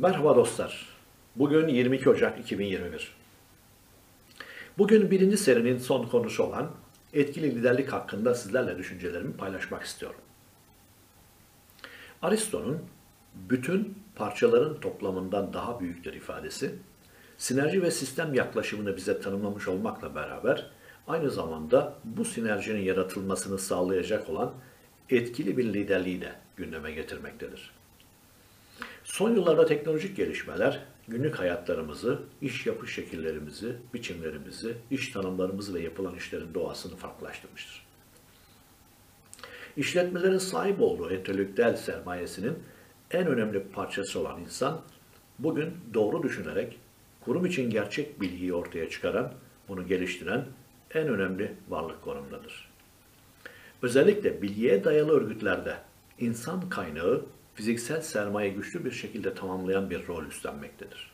Merhaba dostlar. Bugün 22 Ocak 2021. Bugün birinci serinin son konusu olan etkili liderlik hakkında sizlerle düşüncelerimi paylaşmak istiyorum. Aristo'nun bütün parçaların toplamından daha büyüktür ifadesi, sinerji ve sistem yaklaşımını bize tanımlamış olmakla beraber aynı zamanda bu sinerjinin yaratılmasını sağlayacak olan etkili bir liderliği de gündeme getirmektedir. Son yıllarda teknolojik gelişmeler günlük hayatlarımızı, iş yapış şekillerimizi, biçimlerimizi, iş tanımlarımızı ve yapılan işlerin doğasını farklılaştırmıştır. İşletmelerin sahip olduğu entelektüel sermayesinin en önemli parçası olan insan, bugün doğru düşünerek kurum için gerçek bilgiyi ortaya çıkaran, bunu geliştiren en önemli varlık konumdadır. Özellikle bilgiye dayalı örgütlerde insan kaynağı fiziksel sermaye güçlü bir şekilde tamamlayan bir rol üstlenmektedir.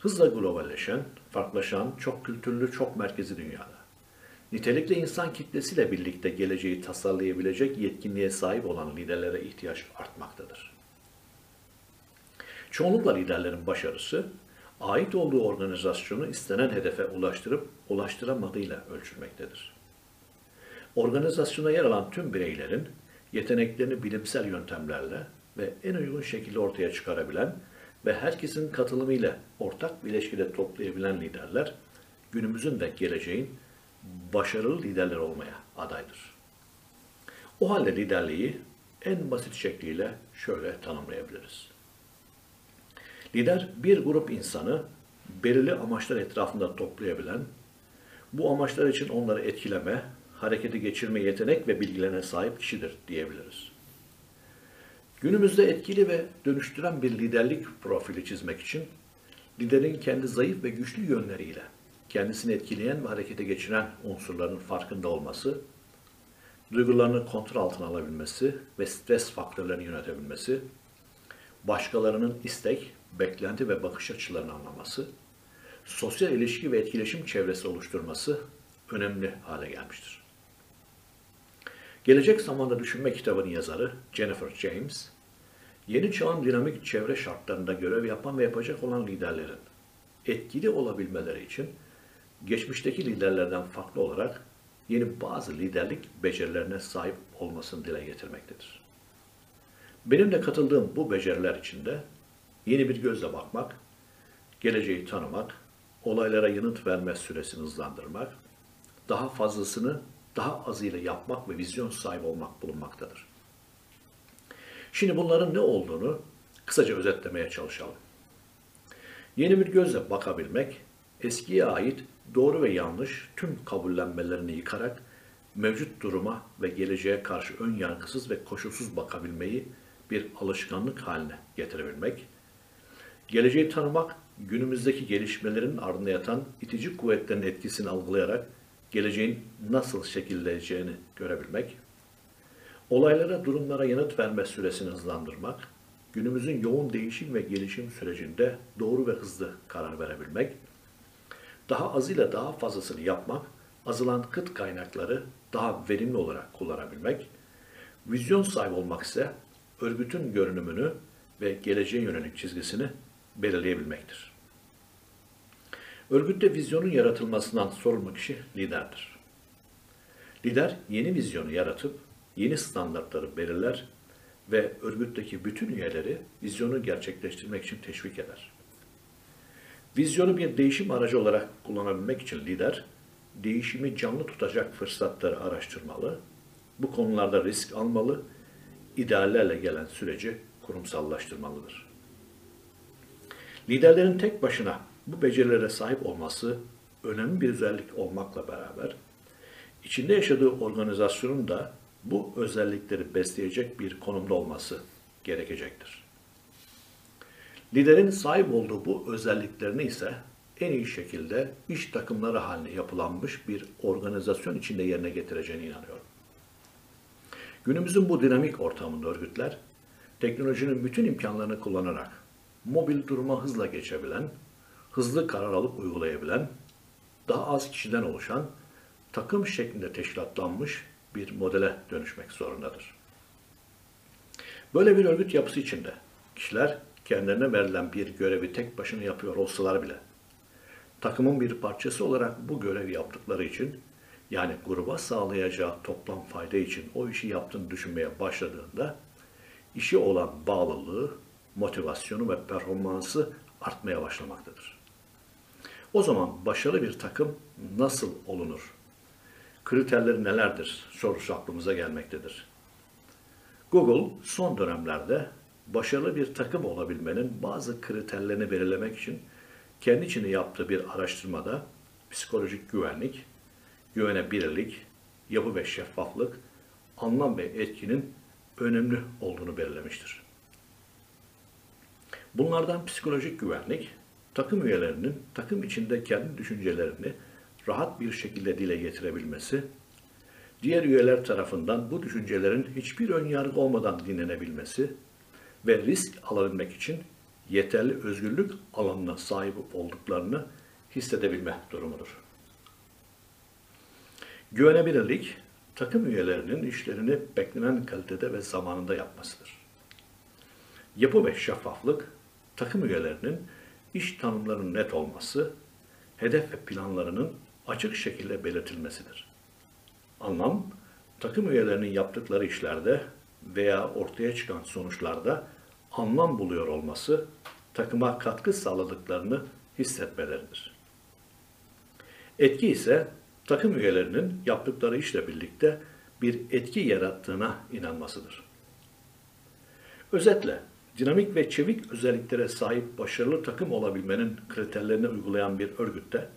Hızla globalleşen, farklılaşan, çok kültürlü, çok merkezi dünyada, nitelikli insan kitlesiyle birlikte geleceği tasarlayabilecek yetkinliğe sahip olan liderlere ihtiyaç artmaktadır. Çoğunlukla liderlerin başarısı, ait olduğu organizasyonu istenen hedefe ulaştırıp ulaştıramadığıyla ölçülmektedir. Organizasyona yer alan tüm bireylerin yeteneklerini bilimsel yöntemlerle ve en uygun şekilde ortaya çıkarabilen ve herkesin katılımıyla ortak bir toplayabilen liderler günümüzün ve geleceğin başarılı liderler olmaya adaydır. O halde liderliği en basit şekliyle şöyle tanımlayabiliriz. Lider bir grup insanı belirli amaçlar etrafında toplayabilen, bu amaçlar için onları etkileme, harekete geçirme yetenek ve bilgilerine sahip kişidir diyebiliriz. Günümüzde etkili ve dönüştüren bir liderlik profili çizmek için liderin kendi zayıf ve güçlü yönleriyle kendisini etkileyen ve harekete geçiren unsurların farkında olması, duygularını kontrol altına alabilmesi ve stres faktörlerini yönetebilmesi, başkalarının istek, beklenti ve bakış açılarını anlaması, sosyal ilişki ve etkileşim çevresi oluşturması önemli hale gelmiştir. Gelecek Zamanda Düşünme kitabının yazarı Jennifer James, yeni çağın dinamik çevre şartlarında görev yapan ve yapacak olan liderlerin etkili olabilmeleri için geçmişteki liderlerden farklı olarak yeni bazı liderlik becerilerine sahip olmasını dile getirmektedir. Benim de katıldığım bu beceriler içinde yeni bir gözle bakmak, geleceği tanımak, olaylara yanıt verme süresini hızlandırmak, daha fazlasını daha azıyla yapmak ve vizyon sahibi olmak bulunmaktadır. Şimdi bunların ne olduğunu kısaca özetlemeye çalışalım. Yeni bir gözle bakabilmek, eskiye ait doğru ve yanlış tüm kabullenmelerini yıkarak mevcut duruma ve geleceğe karşı ön yargısız ve koşulsuz bakabilmeyi bir alışkanlık haline getirebilmek, geleceği tanımak, günümüzdeki gelişmelerin ardında yatan itici kuvvetlerin etkisini algılayarak geleceğin nasıl şekilleneceğini görebilmek, olaylara, durumlara yanıt verme süresini hızlandırmak, günümüzün yoğun değişim ve gelişim sürecinde doğru ve hızlı karar verebilmek, daha azıyla daha fazlasını yapmak, azılan kıt kaynakları daha verimli olarak kullanabilmek, vizyon sahibi olmak ise örgütün görünümünü ve geleceğe yönelik çizgisini belirleyebilmektir. Örgütte vizyonun yaratılmasından sorumlu kişi liderdir. Lider yeni vizyonu yaratıp yeni standartları belirler ve örgütteki bütün üyeleri vizyonu gerçekleştirmek için teşvik eder. Vizyonu bir değişim aracı olarak kullanabilmek için lider, değişimi canlı tutacak fırsatları araştırmalı, bu konularda risk almalı, ideallerle gelen süreci kurumsallaştırmalıdır. Liderlerin tek başına bu becerilere sahip olması önemli bir özellik olmakla beraber içinde yaşadığı organizasyonun da bu özellikleri besleyecek bir konumda olması gerekecektir. Liderin sahip olduğu bu özelliklerini ise en iyi şekilde iş takımları haline yapılanmış bir organizasyon içinde yerine getireceğine inanıyorum. Günümüzün bu dinamik ortamında örgütler, teknolojinin bütün imkanlarını kullanarak mobil duruma hızla geçebilen hızlı karar alıp uygulayabilen, daha az kişiden oluşan, takım şeklinde teşkilatlanmış bir modele dönüşmek zorundadır. Böyle bir örgüt yapısı içinde kişiler kendilerine verilen bir görevi tek başına yapıyor olsalar bile, takımın bir parçası olarak bu görevi yaptıkları için, yani gruba sağlayacağı toplam fayda için o işi yaptığını düşünmeye başladığında, işi olan bağlılığı, motivasyonu ve performansı artmaya başlamaktadır. O zaman başarılı bir takım nasıl olunur? Kriterleri nelerdir? Sorusu aklımıza gelmektedir. Google son dönemlerde başarılı bir takım olabilmenin bazı kriterlerini belirlemek için kendi içinde yaptığı bir araştırmada psikolojik güvenlik, güvenebilirlik, yapı ve şeffaflık, anlam ve etkinin önemli olduğunu belirlemiştir. Bunlardan psikolojik güvenlik, takım üyelerinin takım içinde kendi düşüncelerini rahat bir şekilde dile getirebilmesi, diğer üyeler tarafından bu düşüncelerin hiçbir önyargı olmadan dinlenebilmesi ve risk alabilmek için yeterli özgürlük alanına sahip olduklarını hissedebilme durumudur. Güvenebilirlik, takım üyelerinin işlerini beklenen kalitede ve zamanında yapmasıdır. Yapı ve şeffaflık, takım üyelerinin iş tanımlarının net olması, hedef ve planlarının açık şekilde belirtilmesidir. Anlam, takım üyelerinin yaptıkları işlerde veya ortaya çıkan sonuçlarda anlam buluyor olması, takıma katkı sağladıklarını hissetmeleridir. Etki ise takım üyelerinin yaptıkları işle birlikte bir etki yarattığına inanmasıdır. Özetle, dinamik ve çevik özelliklere sahip başarılı takım olabilmenin kriterlerini uygulayan bir örgütte,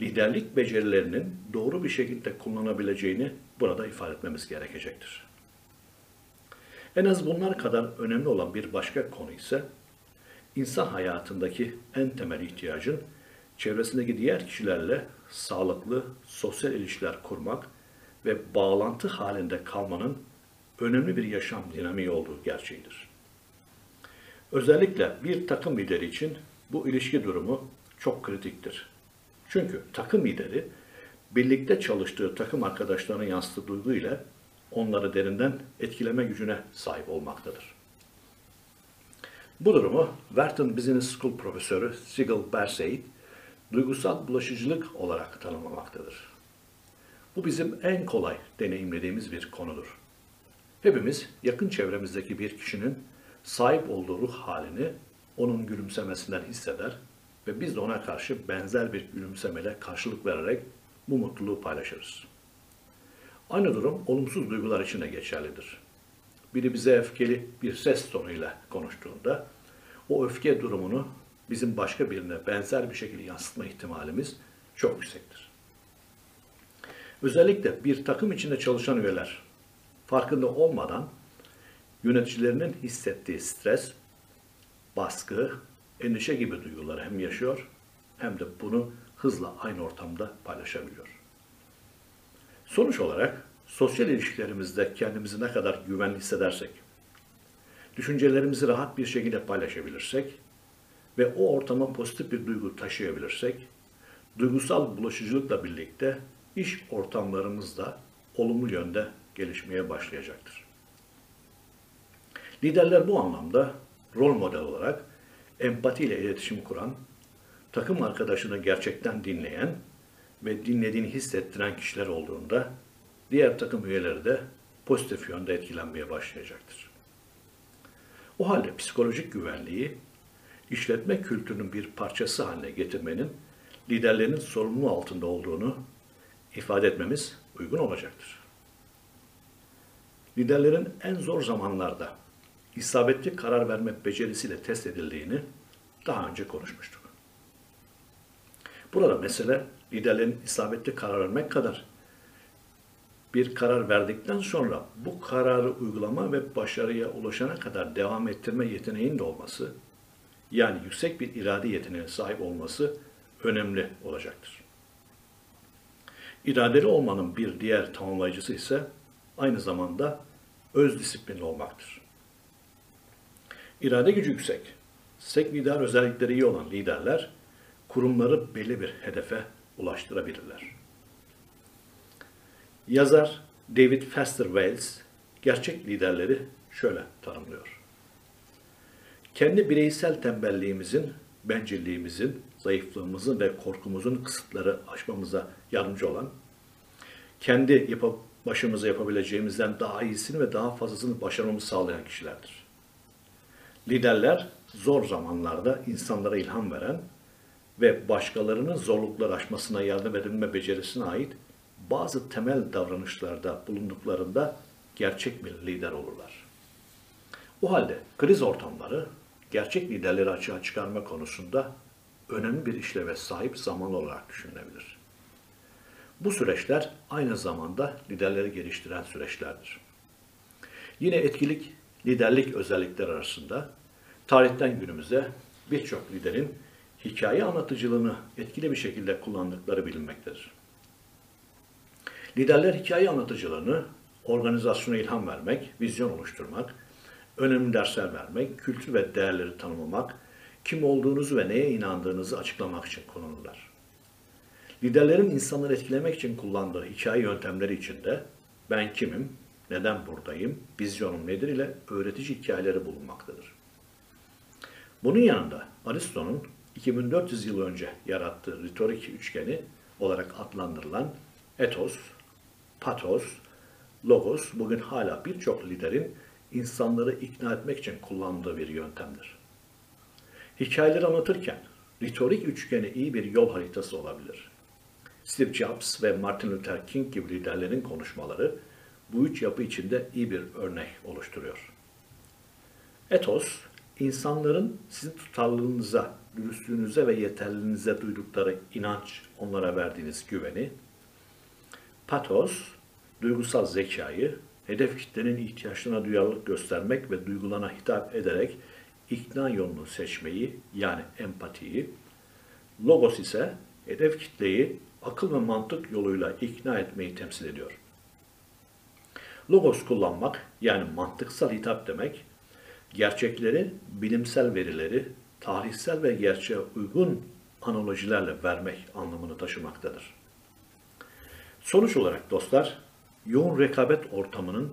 liderlik becerilerinin doğru bir şekilde kullanabileceğini burada ifade etmemiz gerekecektir. En az bunlar kadar önemli olan bir başka konu ise, insan hayatındaki en temel ihtiyacın çevresindeki diğer kişilerle sağlıklı sosyal ilişkiler kurmak ve bağlantı halinde kalmanın önemli bir yaşam dinamiği olduğu gerçeğidir. Özellikle bir takım lideri için bu ilişki durumu çok kritiktir. Çünkü takım lideri birlikte çalıştığı takım arkadaşlarına yansıttığı duygu ile onları derinden etkileme gücüne sahip olmaktadır. Bu durumu Wharton Business School profesörü Sigel Berseit duygusal bulaşıcılık olarak tanımlamaktadır. Bu bizim en kolay deneyimlediğimiz bir konudur. Hepimiz yakın çevremizdeki bir kişinin sahip olduğu ruh halini onun gülümsemesinden hisseder ve biz de ona karşı benzer bir gülümsemeyle karşılık vererek bu mutluluğu paylaşırız. Aynı durum olumsuz duygular için de geçerlidir. Biri bize öfkeli bir ses tonuyla konuştuğunda o öfke durumunu bizim başka birine benzer bir şekilde yansıtma ihtimalimiz çok yüksektir. Özellikle bir takım içinde çalışan üyeler farkında olmadan yöneticilerinin hissettiği stres, baskı, endişe gibi duyguları hem yaşıyor hem de bunu hızla aynı ortamda paylaşabiliyor. Sonuç olarak sosyal ilişkilerimizde kendimizi ne kadar güvenli hissedersek, düşüncelerimizi rahat bir şekilde paylaşabilirsek ve o ortama pozitif bir duygu taşıyabilirsek, duygusal bulaşıcılıkla birlikte iş ortamlarımız da olumlu yönde gelişmeye başlayacaktır. Liderler bu anlamda rol model olarak empatiyle iletişim kuran, takım arkadaşını gerçekten dinleyen ve dinlediğini hissettiren kişiler olduğunda diğer takım üyeleri de pozitif yönde etkilenmeye başlayacaktır. O halde psikolojik güvenliği işletme kültürünün bir parçası haline getirmenin liderlerin sorumluluğu altında olduğunu ifade etmemiz uygun olacaktır. Liderlerin en zor zamanlarda isabetli karar verme becerisiyle test edildiğini daha önce konuşmuştuk. Burada mesele liderlerin isabetli karar vermek kadar bir karar verdikten sonra bu kararı uygulama ve başarıya ulaşana kadar devam ettirme yeteneğinin de olması, yani yüksek bir irade yeteneğine sahip olması önemli olacaktır. İradeli olmanın bir diğer tamamlayıcısı ise aynı zamanda öz disiplinli olmaktır. İrade gücü yüksek, sek lider özellikleri iyi olan liderler kurumları belli bir hedefe ulaştırabilirler. Yazar David Foster Wallace gerçek liderleri şöyle tanımlıyor. Kendi bireysel tembelliğimizin, bencilliğimizin, zayıflığımızın ve korkumuzun kısıtları aşmamıza yardımcı olan, kendi yapıp başımıza yapabileceğimizden daha iyisini ve daha fazlasını başarmamızı sağlayan kişilerdir. Liderler zor zamanlarda insanlara ilham veren ve başkalarının zorluklar aşmasına yardım edilme becerisine ait bazı temel davranışlarda bulunduklarında gerçek bir lider olurlar. O halde kriz ortamları gerçek liderleri açığa çıkarma konusunda önemli bir işleve sahip zaman olarak düşünülebilir. Bu süreçler aynı zamanda liderleri geliştiren süreçlerdir. Yine etkilik, liderlik özellikler arasında tarihten günümüze birçok liderin hikaye anlatıcılığını etkili bir şekilde kullandıkları bilinmektedir. Liderler hikaye anlatıcılığını organizasyona ilham vermek, vizyon oluşturmak, önemli dersler vermek, kültür ve değerleri tanımlamak, kim olduğunuzu ve neye inandığınızı açıklamak için kullanırlar. Liderlerin insanları etkilemek için kullandığı hikaye yöntemleri içinde ben kimim, neden buradayım, vizyonum nedir ile öğretici hikayeleri bulunmaktadır. Bunun yanında Aristo'nun 2400 yıl önce yarattığı ritorik üçgeni olarak adlandırılan etos, patos, logos bugün hala birçok liderin insanları ikna etmek için kullandığı bir yöntemdir. Hikayeleri anlatırken ritorik üçgeni iyi bir yol haritası olabilir. Steve Jobs ve Martin Luther King gibi liderlerin konuşmaları bu üç yapı içinde iyi bir örnek oluşturuyor. Etos, insanların sizin tutarlılığınıza, dürüstlüğünüze ve yeterliliğinize duydukları inanç, onlara verdiğiniz güveni. Patos, duygusal zekayı, hedef kitlenin ihtiyaçlarına duyarlılık göstermek ve duygulana hitap ederek ikna yolunu seçmeyi yani empatiyi. Logos ise hedef kitleyi akıl ve mantık yoluyla ikna etmeyi temsil ediyor. Logos kullanmak yani mantıksal hitap demek, gerçekleri, bilimsel verileri, tarihsel ve gerçeğe uygun analojilerle vermek anlamını taşımaktadır. Sonuç olarak dostlar, yoğun rekabet ortamının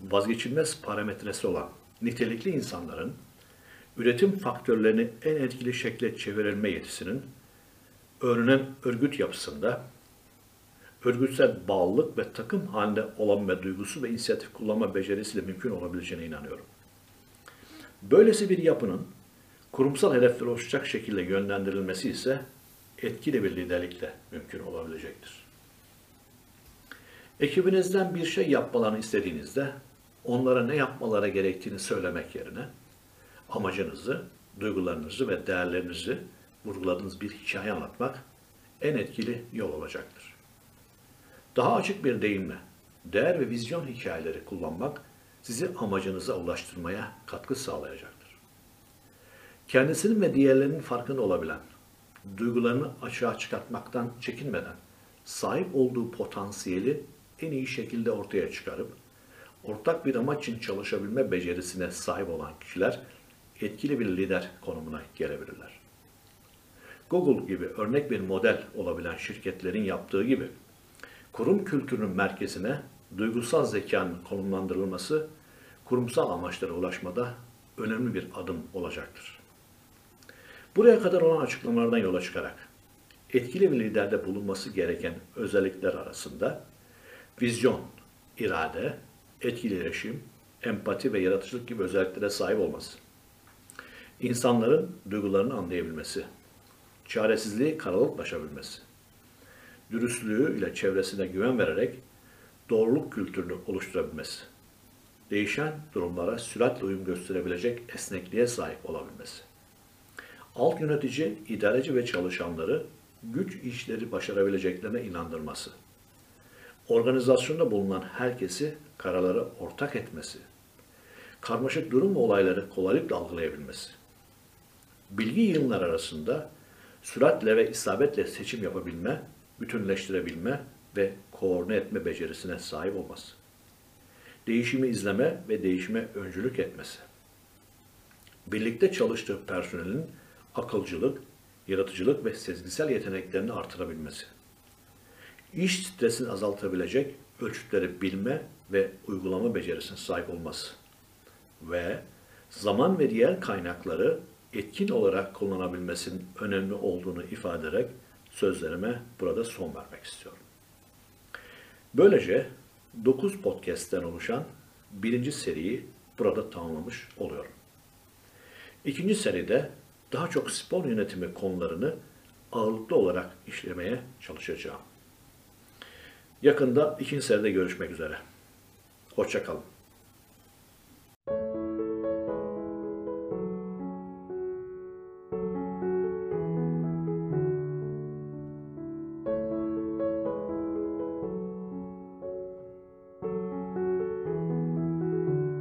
vazgeçilmez parametresi olan nitelikli insanların üretim faktörlerini en etkili şekilde çevirilme yetisinin öğrenen örgüt yapısında örgütsel bağlılık ve takım halinde olabilme duygusu ve inisiyatif kullanma becerisiyle mümkün olabileceğine inanıyorum. Böylesi bir yapının kurumsal hedeflere ulaşacak şekilde yönlendirilmesi ise etkili bir liderlikle mümkün olabilecektir. Ekibinizden bir şey yapmalarını istediğinizde onlara ne yapmaları gerektiğini söylemek yerine amacınızı, duygularınızı ve değerlerinizi vurguladığınız bir hikaye anlatmak en etkili yol olacaktır. Daha açık bir deyimle değer ve vizyon hikayeleri kullanmak sizi amacınıza ulaştırmaya katkı sağlayacaktır. Kendisinin ve diğerlerinin farkında olabilen, duygularını açığa çıkartmaktan çekinmeden sahip olduğu potansiyeli en iyi şekilde ortaya çıkarıp ortak bir amaç için çalışabilme becerisine sahip olan kişiler etkili bir lider konumuna gelebilirler. Google gibi örnek bir model olabilen şirketlerin yaptığı gibi kurum kültürünün merkezine duygusal zekanın konumlandırılması kurumsal amaçlara ulaşmada önemli bir adım olacaktır. Buraya kadar olan açıklamalardan yola çıkarak etkili bir liderde bulunması gereken özellikler arasında vizyon, irade, etkili iletişim, empati ve yaratıcılık gibi özelliklere sahip olması, insanların duygularını anlayabilmesi, çaresizliği karalıklaşabilmesi, dürüstlüğü ile çevresine güven vererek doğruluk kültürünü oluşturabilmesi, değişen durumlara süratle uyum gösterebilecek esnekliğe sahip olabilmesi, alt yönetici, idareci ve çalışanları güç işleri başarabileceklerine inandırması, organizasyonda bulunan herkesi kararlara ortak etmesi, karmaşık durum ve olayları kolaylıkla algılayabilmesi, bilgi yığınlar arasında süratle ve isabetle seçim yapabilme, bütünleştirebilme ve koordine etme becerisine sahip olması, değişimi izleme ve değişime öncülük etmesi, birlikte çalıştığı personelin akılcılık, yaratıcılık ve sezgisel yeteneklerini artırabilmesi, iş stresini azaltabilecek ölçütleri bilme ve uygulama becerisine sahip olması. Ve zaman ve diğer kaynakları etkin olarak kullanabilmesinin önemli olduğunu ifade ederek sözlerime burada son vermek istiyorum. Böylece 9 podcast'ten oluşan birinci seriyi burada tamamlamış oluyorum. İkinci seride daha çok spor yönetimi konularını ağırlıklı olarak işlemeye çalışacağım. Yakında ikinci seride görüşmek üzere. Hoşçakalın.